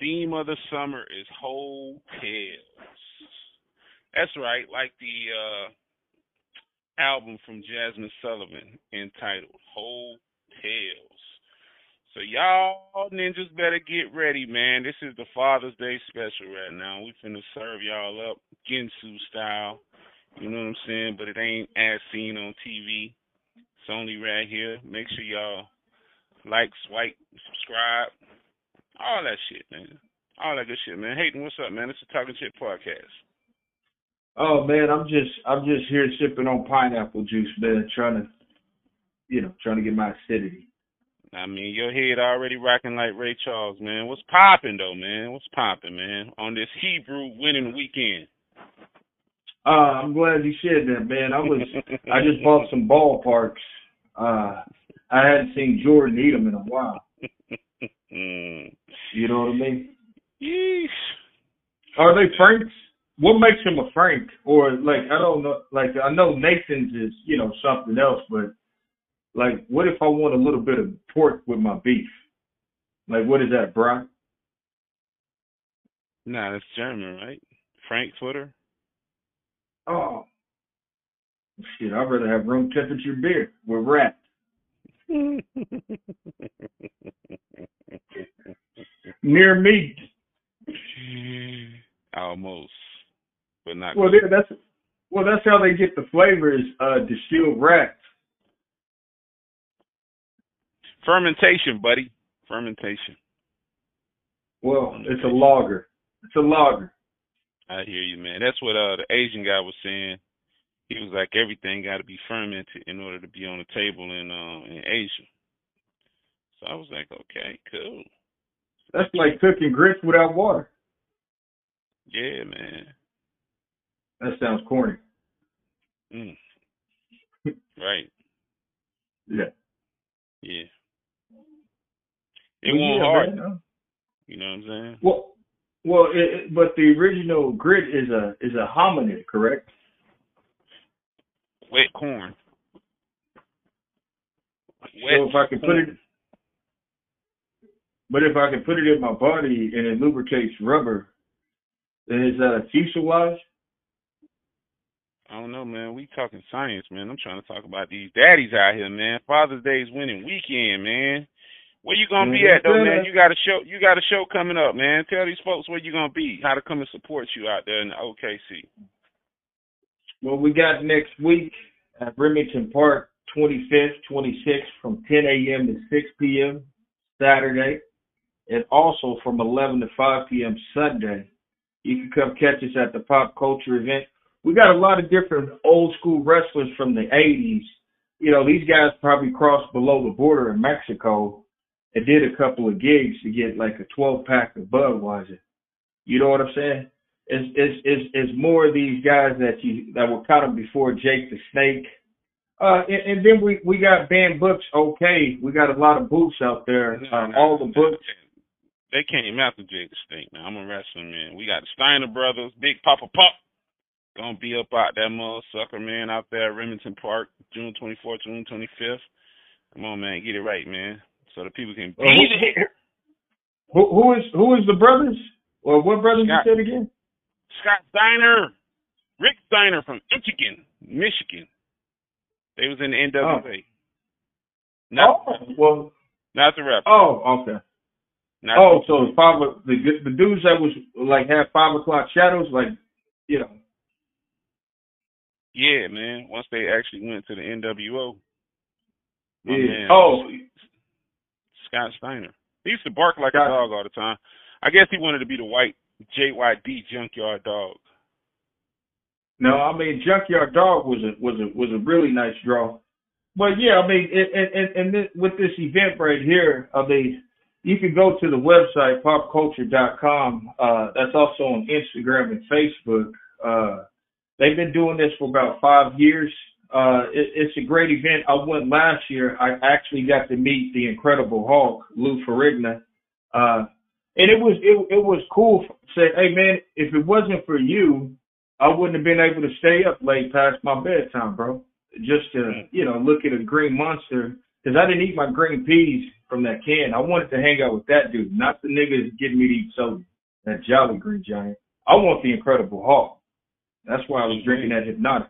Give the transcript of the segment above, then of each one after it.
theme of the summer is hotels. That's right, like the uh album from Jazmine Sullivan entitled Heaux Tales. So y'all ninjas better get ready, man. This is the Father's Day special right now. We finna serve y'all up Ginsu style. You know what I'm saying? But it ain't as seen on TV. It's only right here. Make sure y'all like, swipe, subscribe, all that shit, man. All that good shit, man. Hayden, what's up, man? It's a Talking Chit podcast. Oh man, I'm just I'm just here sipping on pineapple juice, man, trying to you know, trying to get my acidity. I mean, your head already rocking like Ray Charles, man. What's popping though, man? What's popping, man? On this Hebrew winning weekend. Uh, I'm glad you said that, man. I was I just bought some ballparks. Uh I hadn't seen Jordan eat them in a while. mm. You know what I mean? Yeesh. Are they Franks? What makes him a Frank? Or like I don't know. Like I know Nathan's is you know something else, but like what if I want a little bit of pork with my beef? Like what is that, Brian? Nah, that's German, right? Frankfurter. Oh shit! I'd rather have room temperature beer with rat. Near meat. Almost, but not. Well, that's well, that's how they get the flavors. Uh, distilled rat. Fermentation, buddy. Fermentation. Well, it's a lager. It's a lager. I hear you, man. That's what uh the Asian guy was saying. He was like everything got to be fermented in order to be on the table in uh in Asia. So I was like, okay, cool. That's like cooking grits without water. Yeah, man. That sounds corny. Mm. right. Yeah. Yeah. It Well, won't yeah, hard. man, uh, You know what I'm saying? Well, well, it- but the original grit is a is a hominid, correct? Wet corn. Wet So if I can put it, but if I can put it in my body and it lubricates rubber, then is that a fuselage? I don't know, man. We talking science, man. I'm trying to talk about these daddies out here, man. Father's Day is winning weekend, man. Where you gonna be at though, man? You got a show. You got a show coming up, man. Tell these folks where you gonna be, how to come and support you out there in the OKC. Well, we got next week at Remington Park, 25th, 26th, from 10 a.m. to 6 p.m. Saturday, and also from 11 to 5 p.m. Sunday. You can come catch us at the pop culture event. We got a lot of different old school wrestlers from the 80s. You know, these guys probably crossed below the border in Mexico and did a couple of gigs to get like a 12 pack of Budweiser. You know what I'm saying? It's, it's, it's, it's more of these guys that you, that were caught of before Jake the Snake. Uh, and, and then we, we got banned books. Okay. We got a lot of books out there. Um, all the books. They came after Jake the Snake. Now I'm a wrestling man. We got the Steiner brothers, Big Poppa Pump. Gonna be up out that mother sucker, man, out there at Remington Park, June 24th, June 25th. Come on, man, get it right, man, so the people can be Uh, who-. Who, who is, who is the brothers? Or what brothers Scott. you said again? Scott Steiner, Rick Steiner from Michigan, Michigan. They was in the NWA. Oh. Not, oh, well, not the rap. oh, okay. Not Oh, so the five, the, the dudes that was like had five o'clock shadows, like, you know. yeah, man. Once they actually went to the NWO. Yeah. man, Oh, Scott Steiner. He used to bark like Scott- a dog all the time. I guess he wanted to be the white JYD junkyard dog. No, I mean Junkyard Dog was a was a was a really nice draw. But yeah, I mean, and and, and this, with this event right here, I mean, you can go to the website popculture.com. Uh, that's also on Instagram and Facebook. Uh, they've been doing this for about five years. Uh, it, it's a great event. I went last year. I actually got to meet the Incredible Hulk, Lou Ferrigno. Uh, and it was it, it was cool. Said, hey man, if it wasn't for you, I wouldn't have been able to stay up late past my bedtime, bro. Just to, you know, look at a green monster because I didn't eat my green peas from that can. I wanted to hang out with that dude, not the niggas getting me to eat soda. That Jolly Green Giant. I want the Incredible Hulk. That's why I was drinking that Hpnotiq.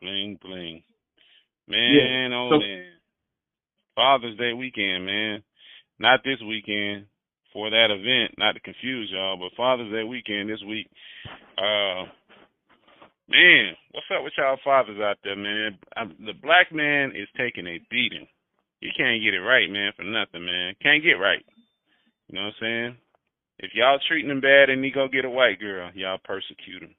Bling bling. Man, Yeah, oh so- man. Father's Day weekend, man. Not this weekend for that event, not to confuse y'all, but Father's Day weekend this week. Uh man, what's up with y'all fathers out there, man? i the black man is taking a beating. He can't get it right, man, for nothing, man. Can't get right. You know what I'm saying? If y'all treating him bad and he go get a white girl, y'all persecute him.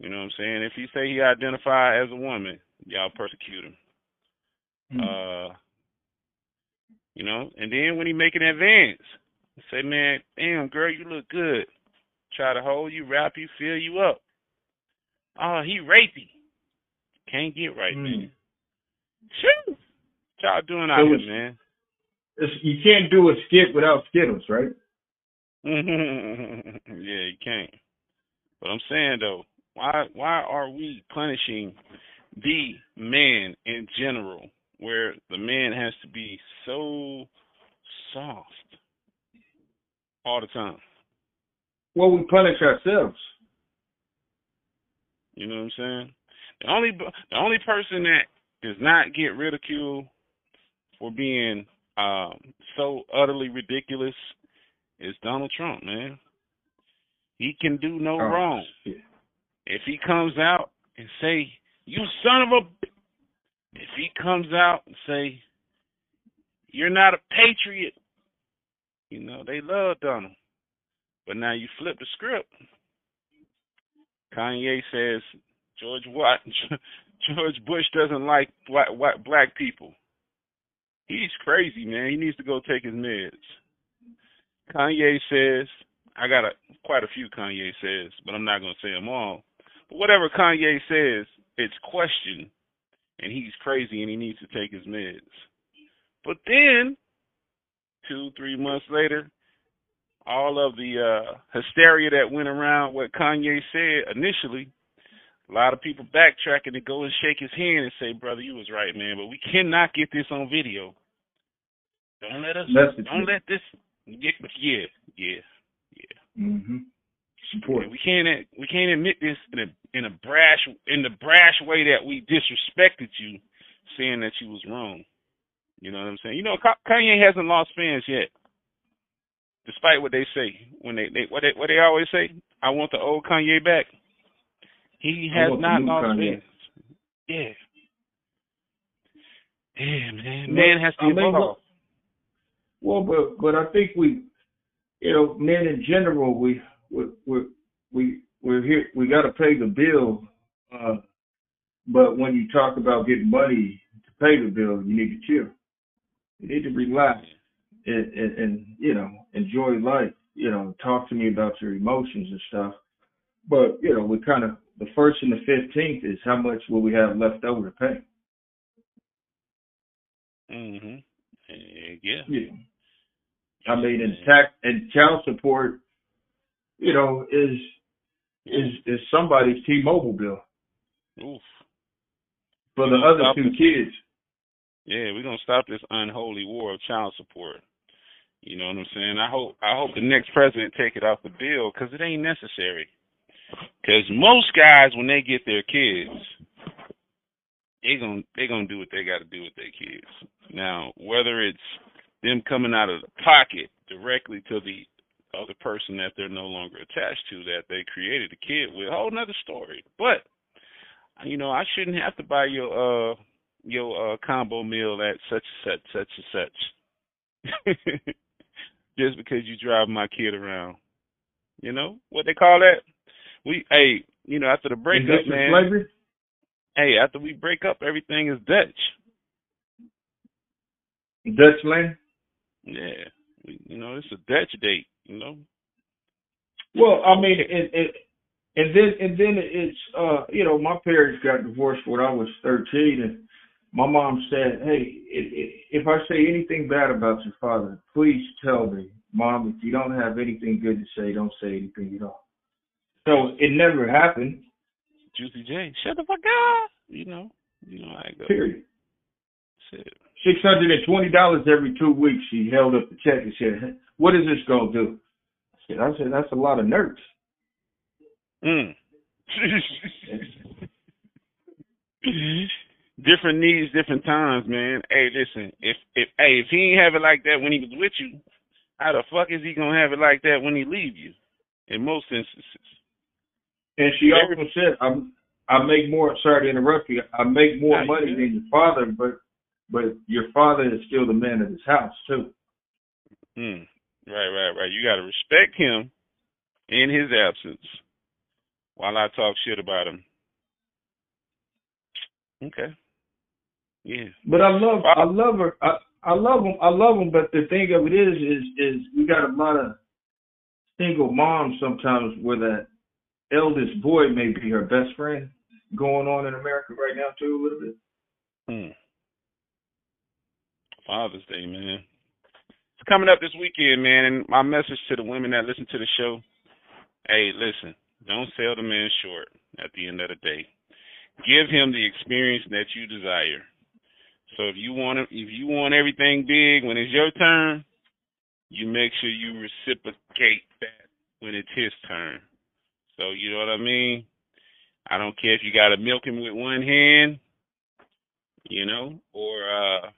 You know what I'm saying? If he say he identify as a woman, y'all persecute him. Hmm. Uh, you know, and then when he make an advance, say, man, damn, girl, you look good. Try to hold you, wrap you, fill you up. Oh, he rapey. Can't get right, Hmm. man. Shoo! What y'all doing out here, man? It's- you can't do a skit without Skittles, right? yeah, you can't. But I'm saying though, why why are we punishing the man in general, where the man has to be so soft all the time? Well, we punish ourselves. You know what I'm saying? The only the only person that does not get ridiculed for being um, so utterly ridiculous is Donald Trump, man. He can do no Oh, wrong. shit. If he comes out and say, "You son of a," b-" if he comes out and say, "You're not a patriot," you know they love Donald. But now you flip the script. Kanye says George Watt, George Bush doesn't like black, white, black people. He's crazy, man. He needs to go take his meds. Kanye says, I got a, quite a few Kanye says, but I'm not going to say them all. But whatever Kanye says, it's questioned, and he's crazy and he needs to take his meds. But then, two, three months later, all of the uh, hysteria that went around what Kanye said initially, a lot of people backtracking to go and shake his hand and say, "Brother, you was right, man, but we cannot get this on video. Don't let us. That's don't let this. Get, yeah, yeah, yeah. Mm-hmm. Support. Yeah, we can't we can't admit this in a in a brash in the brash way that we disrespected you, saying that you was wrong. You know what I'm saying? You know, Kanye hasn't lost fans yet, despite what they say when they, they what they what they always say. I want the old Kanye back. He has not lost Kanye. fans. Yeah. Yeah, man. Man has to I mean, evolve. Well, but but I think we, you know, men in general, we we we we we're here. We got to pay the bill. Uh, but when you talk about getting money to pay the bill, you need to chill. You need to relax and, and, and you know enjoy life. You know, talk to me about your emotions and stuff. But you know, we kind of the first and the fifteenth is how much will we have left over to pay? Mhm. Yeah. Yeah. I mean, in tax and child support, you know, is is is somebody's T-Mobile bill Oof. for the other two it. kids. Yeah, we're gonna stop this unholy war of child support. You know what I'm saying? I hope I hope the next president take it off the bill because it ain't necessary. Because most guys, when they get their kids, they gonna they gonna do what they got to do with their kids. Now, whether it's them coming out of the pocket directly to the other person that they're no longer attached to that they created a kid with, whole nother story. But you know, I shouldn't have to buy your uh your uh combo meal at such and such such and such. Just because you drive my kid around. You know what they call that? We hey, you know, after the breakup, man. slavery. Hey, after we break up, everything is Dutch. Dutch land. Yeah, we, you know, it's a Dutch date. You know. Well, I mean, and, and and then and then it's uh, you know, my parents got divorced when I was thirteen, and my mom said, "Hey, if I say anything bad about your father, please tell me, mom. If you don't have anything good to say, don't say anything at all." So it never happened. Juicy J, shut the fuck up. You know, you know I goes. Period. Six hundred and twenty dollars every two weeks. She held up the check and said, "What is this gonna do?" I said, "I said that's a lot of nerves." Mm. different needs, different times, man. Hey, listen, if if hey, if he ain't have it like that when he was with you, how the fuck is he gonna have it like that when he leave you? In most instances. And she also said, "I'm I make more. Sorry to interrupt you. I make more money good. than your father, but but your father is still the man of this house too." Hmm. Right, right, right. You gotta respect him in his absence while I talk shit about him. Okay. Yeah. But I love I love her. I I love him. I love him. But the thing of it is, is is we got a lot of single moms sometimes where that eldest boy may be her best friend going on in America right now too a little bit. Hmm. Father's Day, man. Coming up this weekend, man, and my message to the women that listen to the show, hey, listen, don't sell the man short at the end of the day. Give him the experience that you desire. So if you want if you want everything big when it's your turn, you make sure you reciprocate that when it's his turn. So you know what I mean? I don't care if you got to milk him with one hand, you know, or uh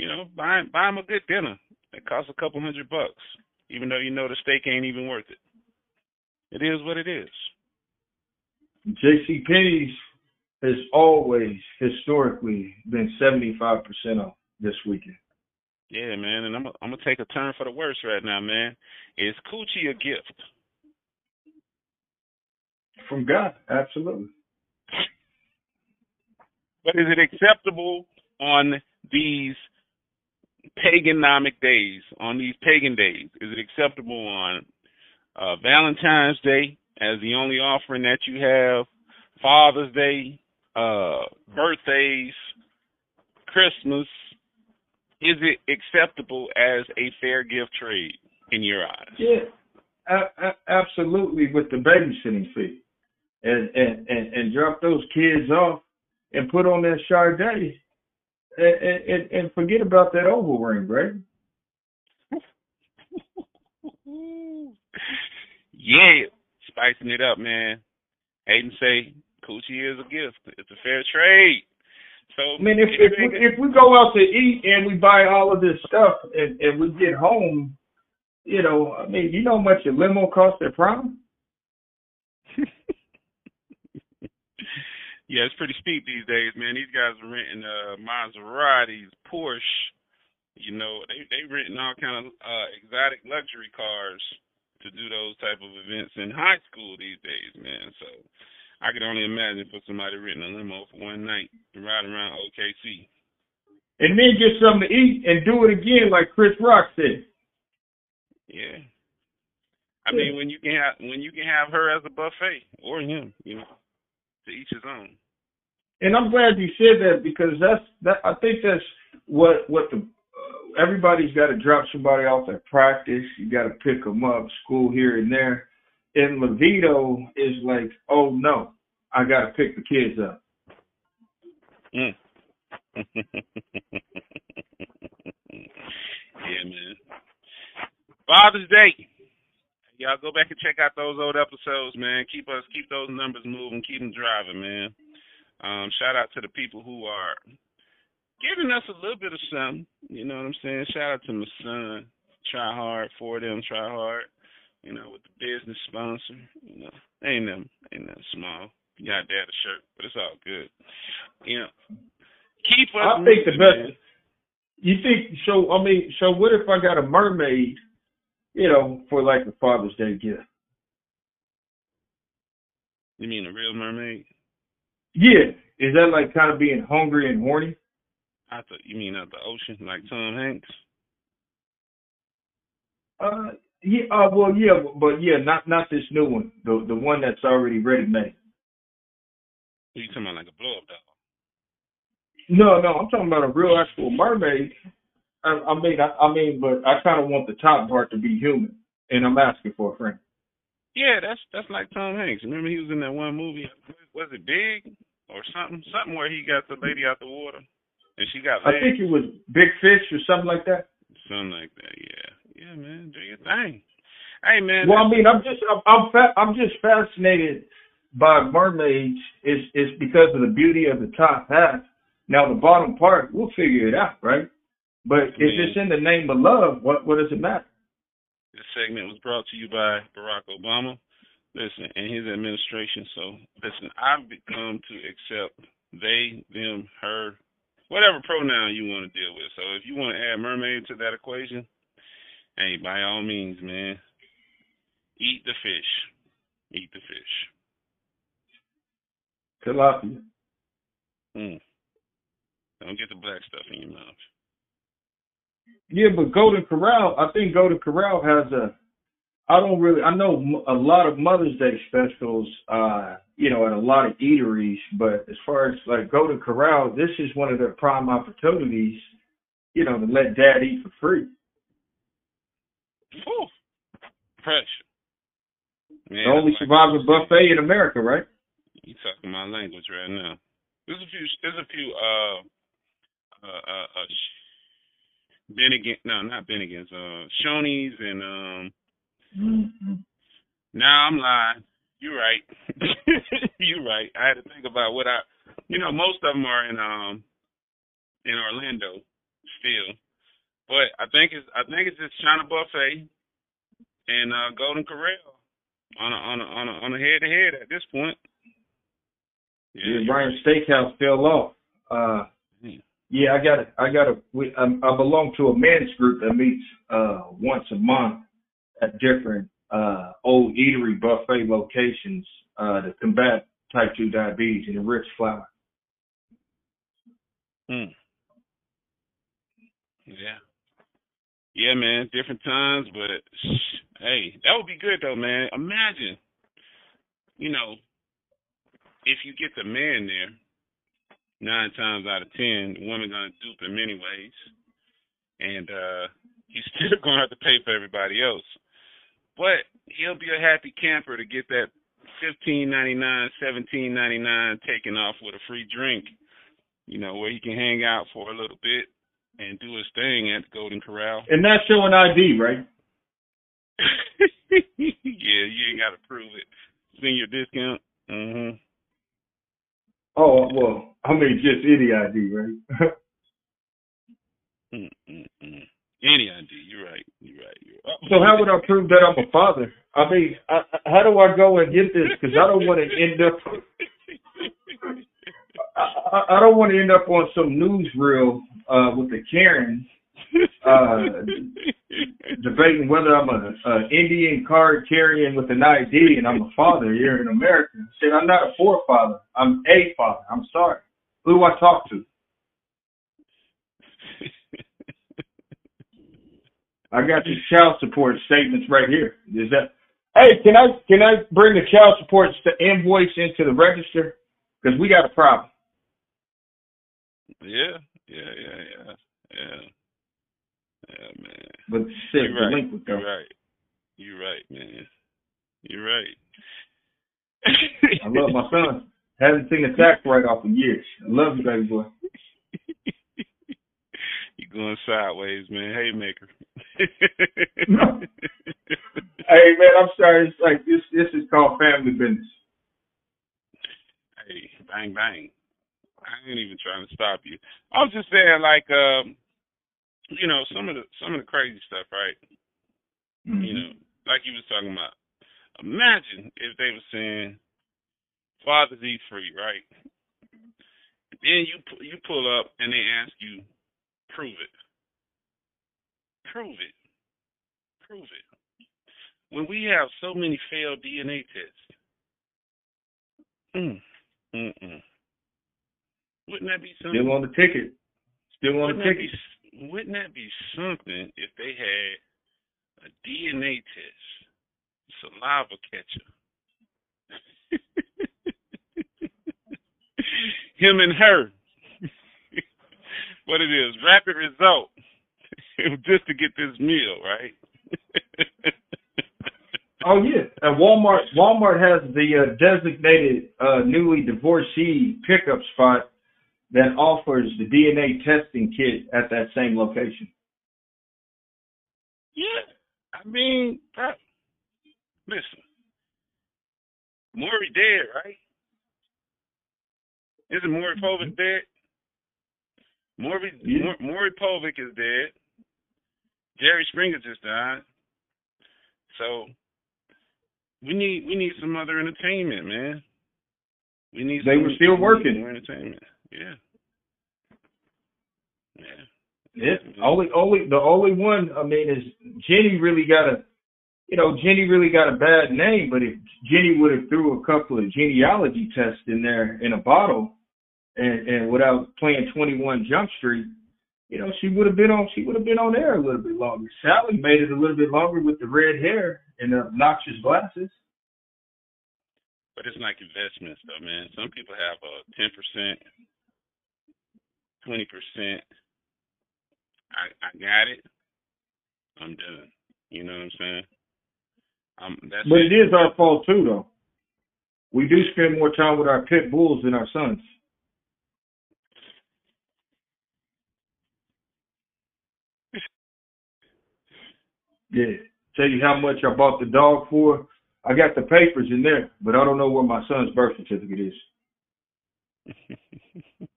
you know, buy buy him a good dinner. It costs a couple hundred bucks, even though you know the steak ain't even worth it. It is what it is. J.C. Penney's has always historically been seventy five percent off this weekend. Yeah, man, and I'm I'm gonna take a turn for the worse right now, man. Is coochie a gift? From God, absolutely. But is it acceptable on these paganismic days, on these pagan days? Is it acceptable on uh, Valentine's Day as the only offering that you have, Father's Day, uh, birthdays, Christmas? Is it acceptable as a fair gift trade in your eyes? Yeah, a- a- absolutely. With the babysitting fee, and, and and and drop those kids off and put on that Sade, and, and and forget about that oval ring, right? yeah, spicing it up, man. Hayden say coochie is a gift. It's a fair trade. So I mean, if if we, if we go out to eat and we buy all of this stuff and and we get home, you know, I mean, you know how much a limo costs at prom? Yeah, it's pretty steep these days, man. These guys are renting uh Maseratis, Porsche. You know, they they renting all kind of uh exotic luxury cars to do those type of events in high school these days, man. So I could only imagine for somebody renting a limo for one night to ride around OKC. And then get something to eat and do it again, like Chris Rock said. Yeah. I mean, when you can have when you can have her as a buffet or him, you know, to each his own. And I'm glad you said that because that's that. I think that's what what the uh, everybody's got to drop somebody off at practice. You got to pick them up, school here and there. And Levito is like, oh no, I got to pick the kids up. Mm. yeah, man. Father's Day. Y'all go back and check out those old episodes, man. Keep us keep those numbers moving, keep them driving, man. Um, shout out to the people who are giving us a little bit of something. You know what I'm saying? Shout out to my son. Try hard for them, try hard. You know, with the business sponsor. You know, ain't them ain't nothing small. You got dad a shirt, but it's all good. You know. Keep us I think the best. man. You think so? I mean, so what if I got a mermaid? You know, for like a Father's Day gift. You mean a real mermaid? Yeah, is that like kind of being hungry and horny? I thought you mean out the ocean, like Tom Hanks. Uh, yeah. Uh, well, yeah, but yeah, not not this new one. The the one that's already ready made. You talking about, like a blow up doll? No, no, I'm talking about a real actual mermaid. I, I mean, I, I mean, but I kind of want the top part to be human, and I'm asking for a friend. Yeah, that's that's like Tom Hanks. Remember he was in that one movie? Was it Big or something? Something where he got the lady out the water. And she got I think it was Big Fish or something like that. Something like that. Yeah. Yeah, man. Do your thing. Hey, man. Well, I mean, I'm just I'm I'm, fa- I'm just fascinated by mermaids. Is is because of the beauty of the top half. Now the bottom part, we'll figure it out, right? But if it's in the name of love, what what does it matter? This segment was brought to you by Barack Obama. Listen, and his administration. So, listen, I've become to accept they, them, her, whatever pronoun you want to deal with. So, if you want to add mermaid to that equation, hey, by all means, man, eat the fish. Eat the fish. Tilapia. Mm. Don't get the black stuff in your mouth. Yeah, but Golden Corral, I think Golden Corral has a. I don't really. I know a lot of Mother's Day specials, uh, you know, at a lot of eateries. But as far as like Golden Corral, this is one of their prime opportunities, you know, to let Dad eat for free. Whew. Pressure. Man, the only that's like- surviving buffet in America, right? You talking my language right now. There's a few. There's a few. Uh, uh, uh, uh Bennigan. No, not Bennigan's. Uh, Shoney's and um. Now I'm lying. You're right. You're right. I had to think about what I. You know, most of them are in um. In Orlando, still, but I think it's I think it's just China Buffet and uh Golden Corral on a on a on a on a head to head at this point. Yeah, you're Brian right. Steakhouse fell off. Uh, Hmm. Yeah, I got to I got to. We, I, I belong to a men's group that meets uh once a month at different uh old eatery buffet locations uh to combat type two diabetes and enrich flour. Hmm. Yeah. Yeah, man. Different times, but hey, that would be good though, man. Imagine, you know, if you get the man there, nine times out of ten, the woman gonna dupe him anyways, and uh he's still gonna have to pay for everybody else. But he'll be a happy camper to get that fifteen ninety nine, seventeen ninety nine taken off with a free drink. You know, where he can hang out for a little bit and do his thing at the Golden Corral. And that's showing ID, right? yeah, you ain't got to prove it. Senior discount. Mhm. Oh well, I mean just any ID, right? Mm-mm-mm. Any ID. You're right. You're right. You're right. so how would I prove that I'm a father? I mean, I, I- how do I go and get this? Because I don't want to end up. I, I- I don't want to end up on some newsreel uh, with the Karens uh, debating whether I'm a, a Indian card carrying with an ID and I'm a father here in America. Said I'm not a forefather. I'm a father. I'm sorry. Who do I talk to? I got these child support statements right here. Is that? Hey, can I can I bring the child support invoice into the register? Because we got a problem. yeah. Yeah. Yeah. Yeah. Yeah. Yeah, man. But shit, You're right. delinquent though. You're right. You're right, man. You're right. I love my son. Haven't seen a tax write off in years. I love you, baby boy. You're going sideways, man. Haymaker. No. Hey man, I'm sorry. It's like this. This is called family business. hey, bang bang. I ain't even trying to stop you. I was just saying, like, um, you know, some of the some of the crazy stuff, right? You know, like you was talking about. Imagine if they were saying, "Fathers eat free," right? Then you you pull up and they ask you, "Prove it." Prove it. Prove it. When we have so many failed DNA tests. Mm, mm, mm. Wouldn't that be something? Still on the ticket. Still on Wouldn't the that, ticket. be, wouldn't that be something if they had a DNA test, saliva catcher? Him and her. what it is, rapid result. Just to get this meal, right? Oh yeah, and Walmart. Walmart has the uh, designated uh, newly divorcee pickup spot that offers the DNA testing kit at that same location. Yeah, I mean, listen, Maury dead, right? Isn't Maury mm-hmm. Povich dead? Maury yeah. Maury Povich is dead. Jerry Springer just died. So we need we need some other entertainment, man. We need. They were still working. Entertainment. Yeah. Yeah. Yeah. Only, only the only one. I mean, is Jenny really got a, you know, Jenny really got a bad name. But if Jenny would have threw a couple of genealogy tests in there in a bottle, and and without playing Twenty One Jump Street, you know, she would have been on. She would have been on air a little bit longer. Sally made it a little bit longer with the red hair and the obnoxious glasses. But it's like investments, though, man. Some people have a ten percent, twenty percent. I I got it. I'm done. You know what I'm saying? Um, that's but it. it is our fault too, though. We do spend more time with our pit bulls than our sons. yeah. Tell you how much I bought the dog for. I got the papers in there, but I don't know where my son's birth certificate is.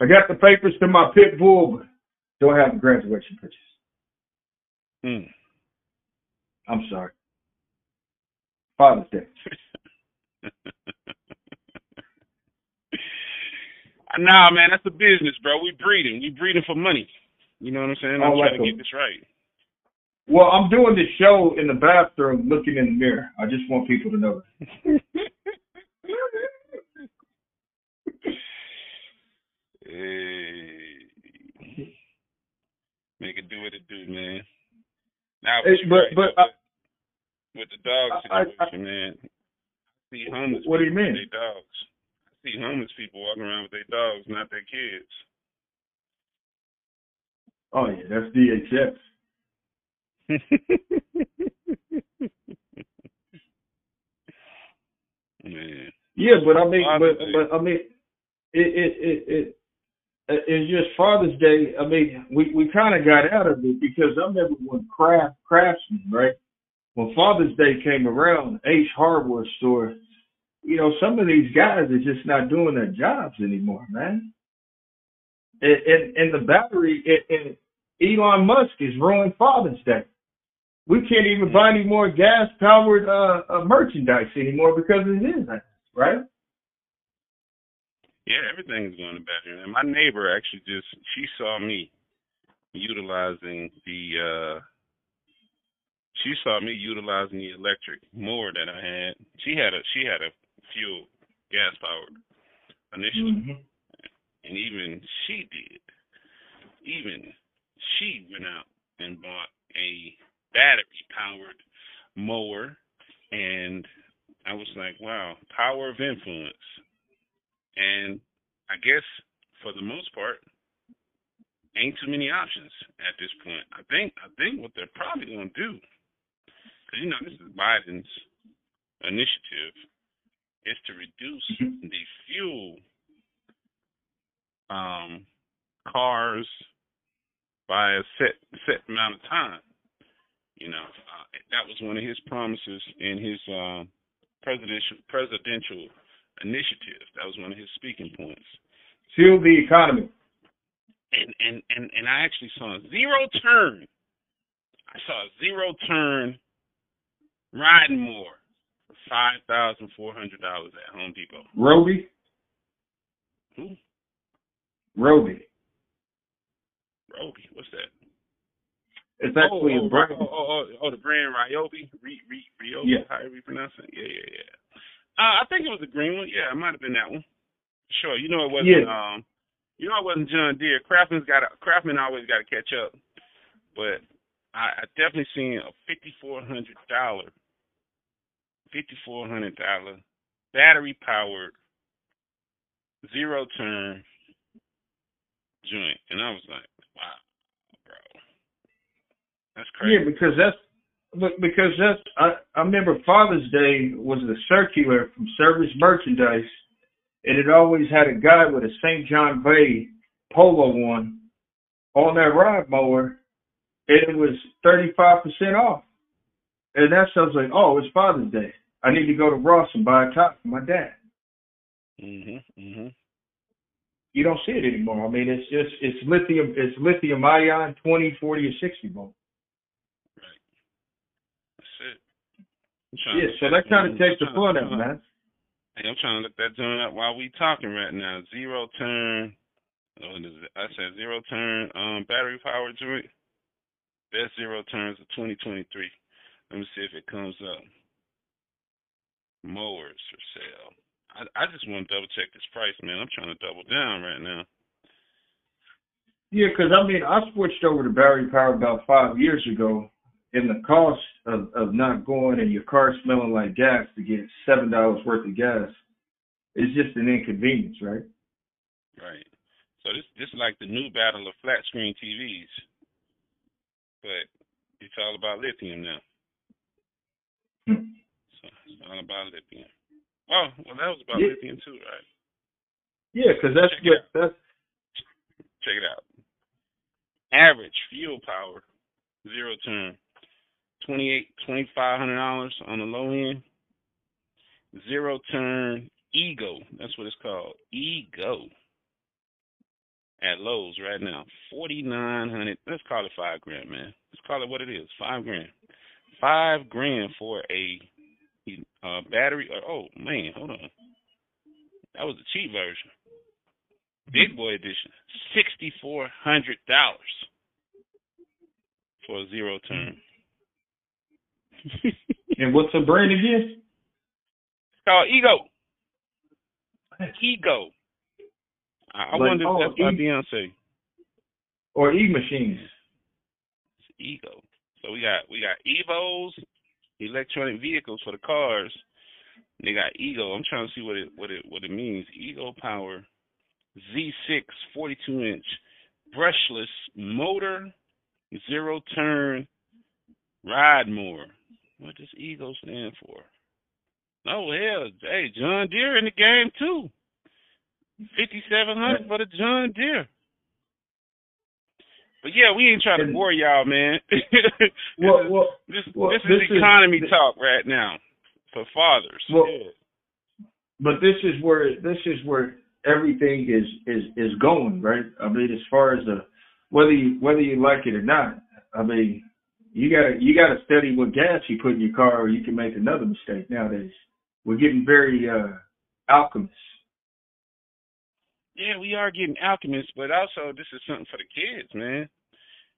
I got the papers to my pit bull, but don't have the graduation pictures. Mm. I'm sorry. Father's Day. nah, man, that's a business, bro. We breeding. We breeding for money. You know what I'm saying? I'm trying to get this right. Well, I'm doing this show in the bathroom looking in the mirror. I just want people to know. hey. Make it do what it do, man. Hey, but right, but uh, with the dog situation, I, I, man. I see homeless. What do you mean? Their dogs. I see homeless people walking around with their dogs, not their kids. Oh yeah, that's DHS. Man. Yeah, but I mean, but but I mean, it it it. it it's just Father's Day. I mean, we we kind of got out of it because I remember when craft craftsman, right? When Father's Day came around, H Hardware store, you know, some of these guys are just not doing their jobs anymore, man. And and, and the battery and, and Elon Musk is ruining Father's Day we can't even buy any more gas powered uh, uh, merchandise anymore because of his right? Yeah, everything's going to better. And my neighbor actually just she saw me utilizing the uh she saw me utilizing the electric more than I had. She had a she had a fuel gas powered initially. Mm-hmm. And even she did. Even she went out and bought a battery powered mower and I was like, wow, power of influence. And I guess for the most part, ain't too many options at this point. I think I think what they're probably gonna do, because you know this is Biden's initiative, is to reduce the fuel um, cars by a set set amount of time. You know, uh, that was one of his promises in his uh, presidential presidential initiative. That was one of his speaking points. Fuel the economy. And and and and I actually saw a zero turn. I saw a zero turn riding more for five thousand four hundred dollars at Home Depot. Roby. Who? Roby. Roby. What's that? It's actually oh, oh, a brand. Oh, oh, oh, oh, the brand Ryobi, Re, Re, Ryobi, yeah. however you pronounce it. Yeah, yeah, yeah. Uh, I think it was the green one. Yeah, it might have been that one. Sure. You know it wasn't. Yeah. Um, you know it wasn't John Deere. Craftsman's got. A, Craftsman always got to catch up. But I, I definitely seen a fifty four hundred dollar, fifty four hundred dollar battery powered zero turn joint, and I was like, wow. bro, That's crazy. Yeah, because that's because that's I, I remember Father's Day was the circular from Service Merchandise and it always had a guy with a St. John Bay Polo one on that ride mower, and it was 35% off. And that sounds like, oh, it's Father's Day. I need to go to Ross and buy a top for my dad. Mhm. Mhm. You don't see it anymore. I mean, it's just it's lithium it's lithium ion 20, 40, or 60 volt. That's it. Yeah, so that kind of takes the fun out, man. Hey, I'm trying to look that joint up while we talking right now. Zero turn. It? I said zero turn. Um, battery power joint. Best zero turns of 2023. Let me see if it comes up. Mowers for sale. I I just want to double check this price, man. I'm trying to double down right now. Yeah, because I mean, I switched over to battery power about five years ago, and the cost of of not going and your car smelling like gas to get seven dollars worth of gas is just an inconvenience, right? Right. So this this is like the new battle of flat screen TVs, but it's all about lithium now. Hmm. So it's all about lithium. Oh, well, that was about Yeah. lithium too, right? Yeah, because that's Check what that's Check it out. Average fuel power, zero turn, twenty eight, twenty five hundred dollars on the low end. Zero turn ego, that's what it's called. Ego. At Lowe's right now, forty nine hundred. Let's call it five grand, man. Let's call it what it is, five grand. Five grand for a battery. Oh man, hold on. That was the cheap version. Big boy edition, sixty four hundred dollars for a zero turn. and what's the brand again? It's called Ego. Ego. I, I Like, wonder oh, if that's by E- Beyonce. Or E machines? It's Ego. So we got we got Evos, electronic vehicles for the cars. They got Ego. I'm trying to see what it what it what it means. Ego Power Z6 42 inch brushless motor zero turn ride mower. What does Ego stand for? Oh hell, hey, John Deere in the game too. Fifty seven hundred for the John Deere. But yeah, we ain't trying to bore y'all, man. this, Well, is, well, this, well, this this is is- economy this- talk right now for fathers. Well, yeah. but this is where this is where everything is is is going, right? I mean, as far as the whether you whether you like it or not, I mean, you gotta you gotta study what gas you put in your car, or you can make another mistake nowadays. We're getting very uh alchemists. Yeah, we are getting alchemists, but also this is something for the kids, man.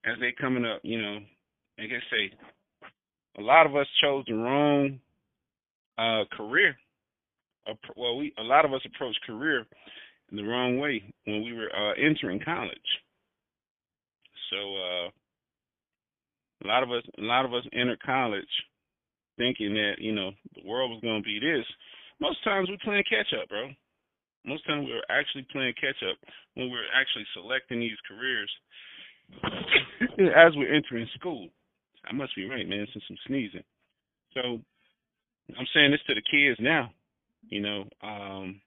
As they coming up, you know, I guess say a lot of us chose the wrong uh career. Well, we a lot of us approached career in the wrong way when we were uh entering college. So uh a lot of us a lot of us entered college thinking that, you know, the world was gonna be this. Most times we're playing catch up, bro. Most times we're actually playing catch up when we're actually selecting these careers as we're entering school. I must be right, man, since I'm sneezing. So I'm saying this to the kids now. You know, um,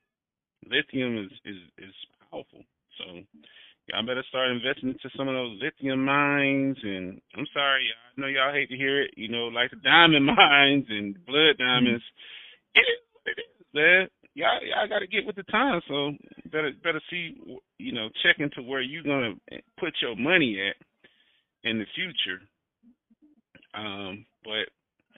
lithium is, is is powerful. So y'all better start investing into some of those lithium mines. And I'm sorry, I know y'all hate to hear it. You know, like the diamond mines and blood diamonds. It is what it is, man. Y'all y'all got to get with the time. So better better see, you know, check into where you're gonna put your money at in the future. Um, but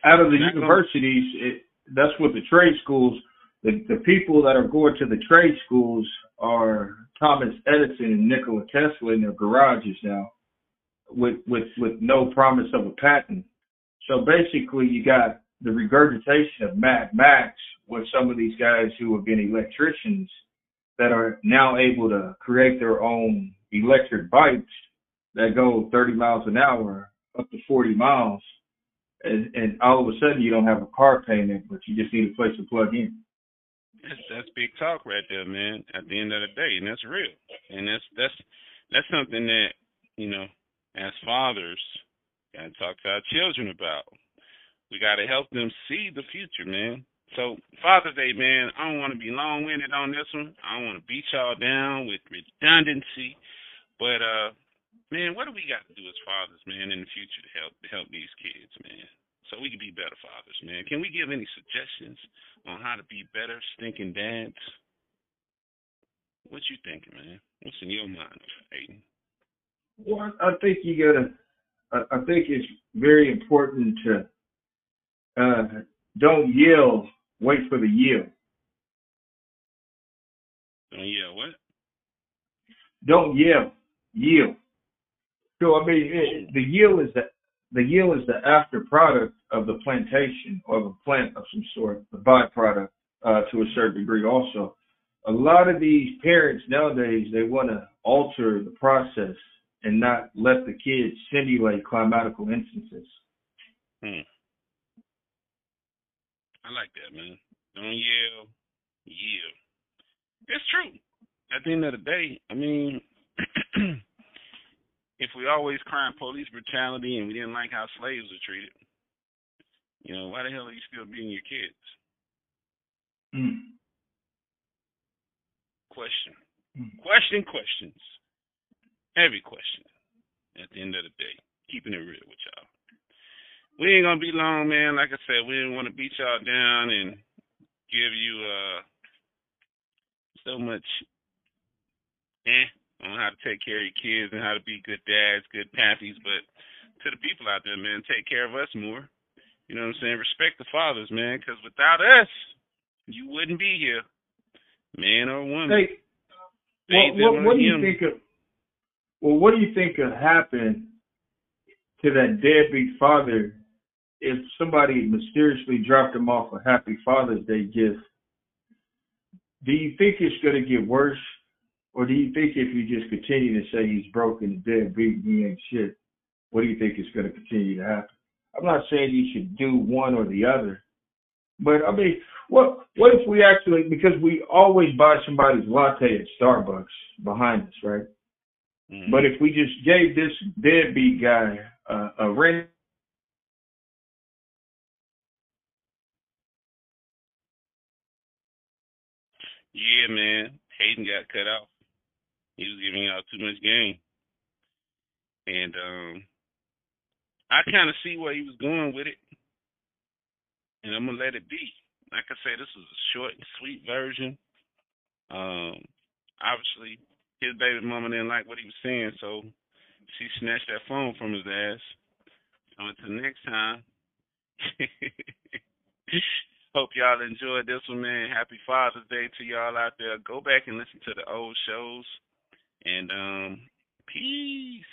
Out of the Not gonna- universities, it, that's what the trade schools. The the people that are going to the trade schools are Thomas Edison and Nikola Tesla in their garages now, with with with no promise of a patent. So basically, you got the regurgitation of Mad Max with some of these guys who have been electricians that are now able to create their own electric bikes that go 30 miles an hour up to 40 miles. And, and all of a sudden you don't have a car payment, but you just need a place to plug in. That's that's big talk right there, man. At the end of the day, and that's real, and that's that's that's something that you know, as fathers, gotta talk to our children about. We gotta help them see the future, man. So Father's Day, man, I don't want to be long winded on this one. I don't want to beat y'all down with redundancy. But uh man, what do we got to do as fathers, man, in the future to help to help these kids, man? So we can be better fathers, man. Can we give any suggestions on how to be better stinking dads? What you thinking, man? What's in your mind, Aiden? Well, I think you gotta. I, I think it's very important to uh, don't yell. Wait for the yield. Don't yell. What? Don't yell. Yield. So I mean, it, the yield is the the yield is the after product of the plantation or the plant of some sort, the byproduct uh, to a certain degree. Also, a lot of these parents nowadays they want to alter the process and not let the kids simulate climatical instances. Hmm. I like that, man. Don't yell, yell. It's true. At the end of the day, I mean, if we always crying police brutality and we didn't like how slaves were treated, you know, why the hell are you still beating your kids? Mm. Question. Mm. Question questions. Every question. At the end of the day. Keeping it real with y'all. We ain't gonna be long, man. Like I said, we didn't want to beat y'all down and give you uh so much eh on how to take care of your kids and how to be good dads, good pappies, but to the people out there, man, take care of us more. You know what I'm saying? Respect the fathers, man, because without us, you wouldn't be here, man or woman. Hey, what, what, what do you think of? Well, what do you think could happen to that deadbeat father if somebody mysteriously dropped him off a Happy Father's Day gift? Do you think it's going to get worse, or do you think if you just continue to say he's broken and deadbeat and he ain't shit, what do you think is going to continue to happen? I'm not saying you should do one or the other, but I mean, what what if we actually because we always buy somebody's latte at Starbucks behind us, right? Mhm. But if we just gave this deadbeat guy uh, a rent, Yeah, man. Hayden got cut out. He was giving out too much game. And um I kinda see where he was going with it. And I'm gonna let it be. Like I said, this was a short and sweet version. Um obviously his baby mama didn't like what he was saying, so she snatched that phone from his ass. So until next time. Hope y'all enjoyed this one, man. Happy Father's Day to y'all out there. Go back and listen to the old shows. And um peace.